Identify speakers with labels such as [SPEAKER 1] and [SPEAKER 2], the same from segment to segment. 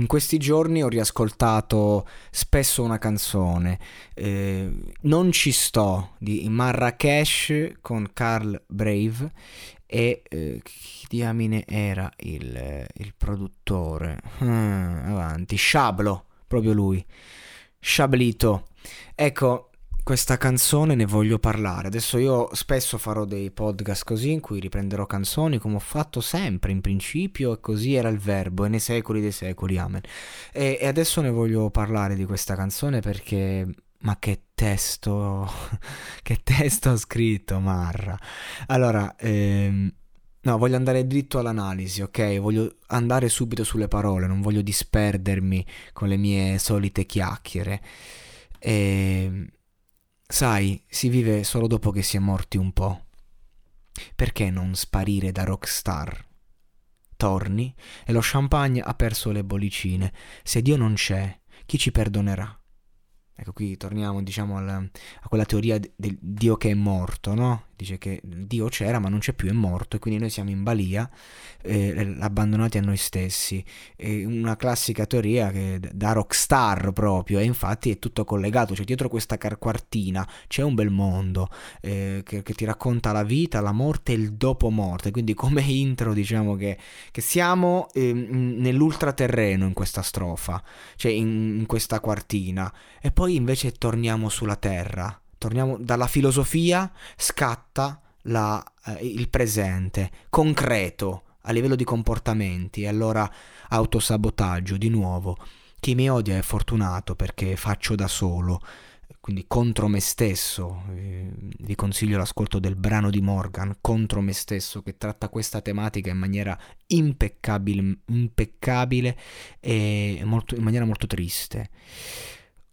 [SPEAKER 1] In questi giorni ho riascoltato spesso una canzone, eh, Non ci sto di Marrakesh con Carl Brave e eh, chi diamine era il, il produttore? Hmm, avanti, Shablo, proprio lui, Shablito. Ecco, questa canzone ne voglio parlare. Adesso io spesso farò dei podcast così in cui riprenderò canzoni come ho fatto sempre in principio e così era il verbo e nei secoli dei secoli, amen. E, e adesso ne voglio parlare di questa canzone perché ma che testo, che testo ho scritto, Marra. Allora, ehm, no, voglio andare dritto all'analisi, ok? Voglio andare subito sulle parole, non voglio disperdermi con le mie solite chiacchiere. Ehm Sai, si vive solo dopo che si è morti un po'. Perché non sparire da rockstar? Torni e lo champagne ha perso le bollicine. Se Dio non c'è, chi ci perdonerà? Ecco qui torniamo diciamo al, a quella teoria del Dio che è morto, no? Dice che Dio c'era ma non c'è più, è morto e quindi noi siamo in balia, eh, abbandonati a noi stessi. È una classica teoria che, da rockstar proprio e infatti è tutto collegato, cioè dietro questa quartina c'è un bel mondo eh, che, che, ti racconta la vita, la morte e il dopo morte, quindi come intro diciamo che, che siamo eh, nell'ultraterreno in questa strofa, cioè in, in questa quartina e poi invece torniamo sulla terra torniamo dalla filosofia, scatta la, eh, il presente, concreto a livello di comportamenti, e allora autosabotaggio di nuovo. Chi mi odia è fortunato perché faccio da solo, quindi contro me stesso. Eh, vi consiglio l'ascolto del brano di Morgan, contro me stesso, che tratta questa tematica in maniera impeccabile, impeccabile e molto, in maniera molto triste.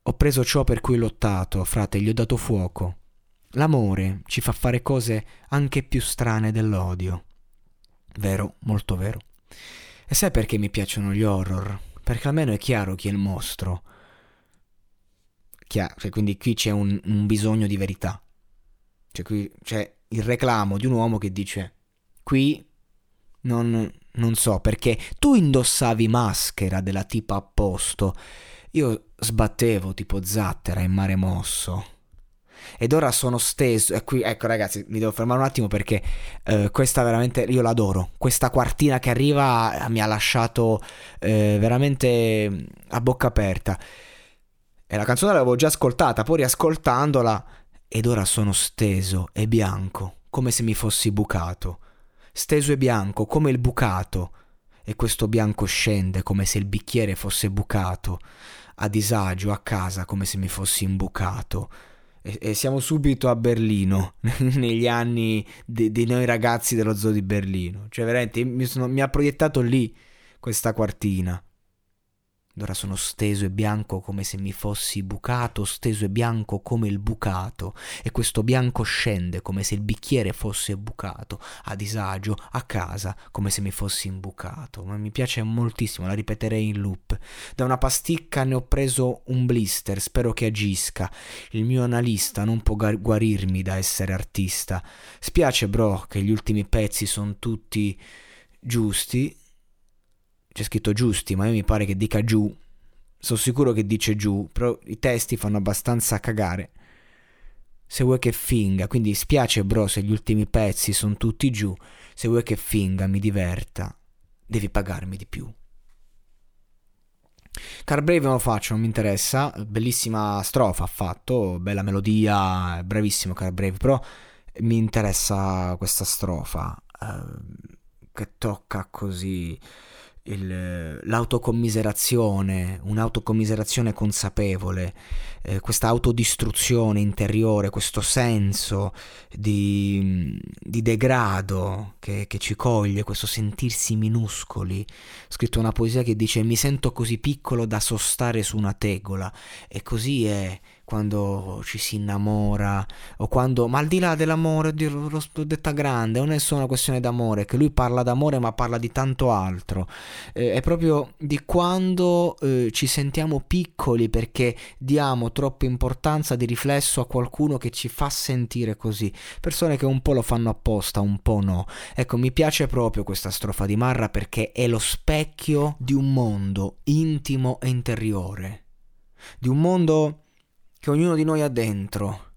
[SPEAKER 1] Ho preso ciò per cui ho lottato, frate, gli ho dato fuoco. L'amore ci fa fare cose anche più strane dell'odio. Vero, molto vero. E sai perché mi piacciono gli horror? Perché almeno è chiaro chi è il mostro. Chiaro, cioè, quindi qui c'è un, un bisogno di verità. Cioè, qui c'è il reclamo di un uomo che dice: Qui non, non so perché tu indossavi maschera della tipa a posto io sbattevo tipo zattera in mare mosso. Ed ora sono steso. E qui, ecco, ragazzi, mi devo fermare un attimo perché eh, questa veramente io l'adoro. Questa quartina che arriva mi ha lasciato eh, veramente mm, a bocca aperta. E la canzone l'avevo già ascoltata, poi riascoltandola. Ed ora sono steso e bianco, come se mi fossi bucato. Steso e bianco, come il bucato e questo bianco scende come se il bicchiere fosse bucato, a disagio a casa come se mi fossi imbucato. E, e siamo subito a Berlino, negli anni dei noi ragazzi dello zoo di Berlino. Cioè, veramente mi, sono, mi ha proiettato lì questa quartina. Ed ora sono steso e bianco come se mi fossi bucato, steso e bianco come il bucato, e questo bianco scende come se il bicchiere fosse bucato, a disagio, a casa, come se mi fossi imbucato. Ma mi piace moltissimo, la ripeterei in loop. Da una pasticca ne ho preso un blister, spero che agisca. Il mio analista non può guarirmi da essere artista. Spiace, bro, che gli ultimi pezzi sono tutti giusti c'è scritto giusti, ma me mi pare che dica giù. Sono sicuro che dice giù, però i testi fanno abbastanza cagare. Se vuoi che finga, quindi spiace bro se gli ultimi pezzi sono tutti giù, se vuoi che finga, mi diverta, devi pagarmi di più. Car Brave non lo faccio, non mi interessa, bellissima strofa ha fatto, bella melodia, bravissimo Car Brave, però mi interessa questa strofa eh, che tocca così il, l'autocommiserazione, un'autocommiserazione consapevole, eh, questa autodistruzione interiore, questo senso di, di degrado che, che, ci coglie, questo sentirsi minuscoli. Ho scritto una poesia che dice mi sento così piccolo da sostare su una tegola e così è quando ci si innamora o quando, ma al di là dell'amore, l'ho, l'ho detta grande, non è solo una questione d'amore, che lui parla d'amore ma parla di tanto altro, eh, è proprio di quando eh, ci sentiamo piccoli perché diamo troppa importanza di riflesso a qualcuno che ci fa sentire così, persone che un po' lo fanno apposta, un po' no. Ecco, mi piace proprio questa strofa di Marra perché è lo specchio di un mondo intimo e interiore, di un mondo che ognuno di noi ha dentro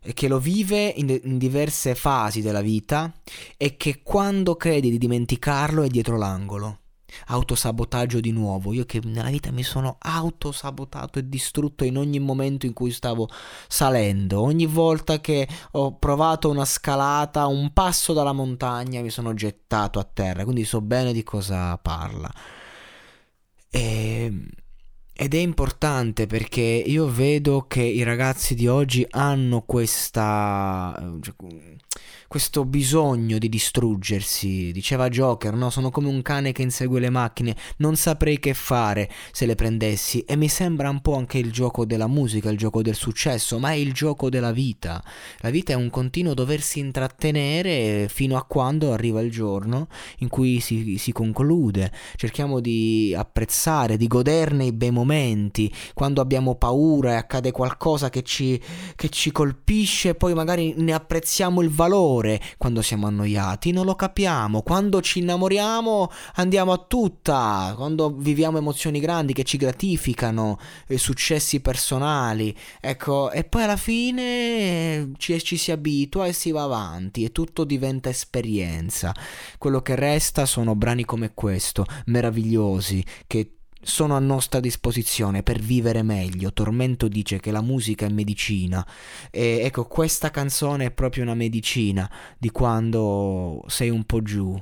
[SPEAKER 1] e che lo vive in, in, diverse fasi della vita e che quando credi di dimenticarlo è dietro l'angolo. Autosabotaggio di nuovo, io che nella vita mi sono autosabotato e distrutto in ogni momento in cui stavo salendo, ogni volta che ho provato una scalata, un passo dalla montagna mi sono gettato a terra, quindi so bene di cosa parla. E ed è importante perché io vedo che i ragazzi di oggi hanno questa cioè, questo bisogno di distruggersi. Diceva Joker, no? Sono come un cane che insegue le macchine, non saprei che fare se le prendessi. E mi sembra un po' anche il gioco della musica, il gioco del successo, ma è il gioco della vita. La vita è un continuo doversi intrattenere fino a quando arriva il giorno in cui si, si conclude. Cerchiamo di apprezzare, di goderne i bei momenti, quando abbiamo paura e accade qualcosa che ci, che ci colpisce, poi magari ne apprezziamo il valore dolore quando siamo annoiati, non lo capiamo. Quando ci innamoriamo andiamo a tutta, quando viviamo emozioni grandi che ci gratificano, eh, successi personali, ecco, e poi alla fine ci, ci si abitua e si va avanti e tutto diventa esperienza. Quello che resta sono brani come questo, meravigliosi, che sono a nostra disposizione per vivere meglio. Tormento dice che la musica è medicina e ecco questa canzone è proprio una medicina di quando sei un po' giù.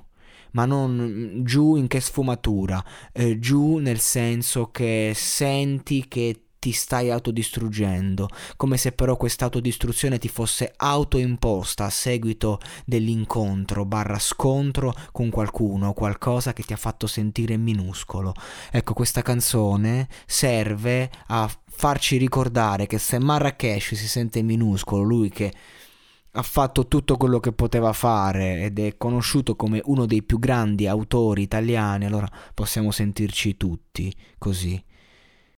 [SPEAKER 1] Ma non giù in che sfumatura, eh, giù nel senso che senti che ti stai autodistruggendo, come se però questa autodistruzione ti fosse autoimposta a seguito dell'incontro barra scontro con qualcuno, qualcosa che ti ha fatto sentire minuscolo. Ecco, questa canzone serve a farci ricordare che se Marrakesh si sente minuscolo, lui che ha fatto tutto quello che poteva fare ed è conosciuto come uno dei più grandi autori italiani, allora possiamo sentirci tutti così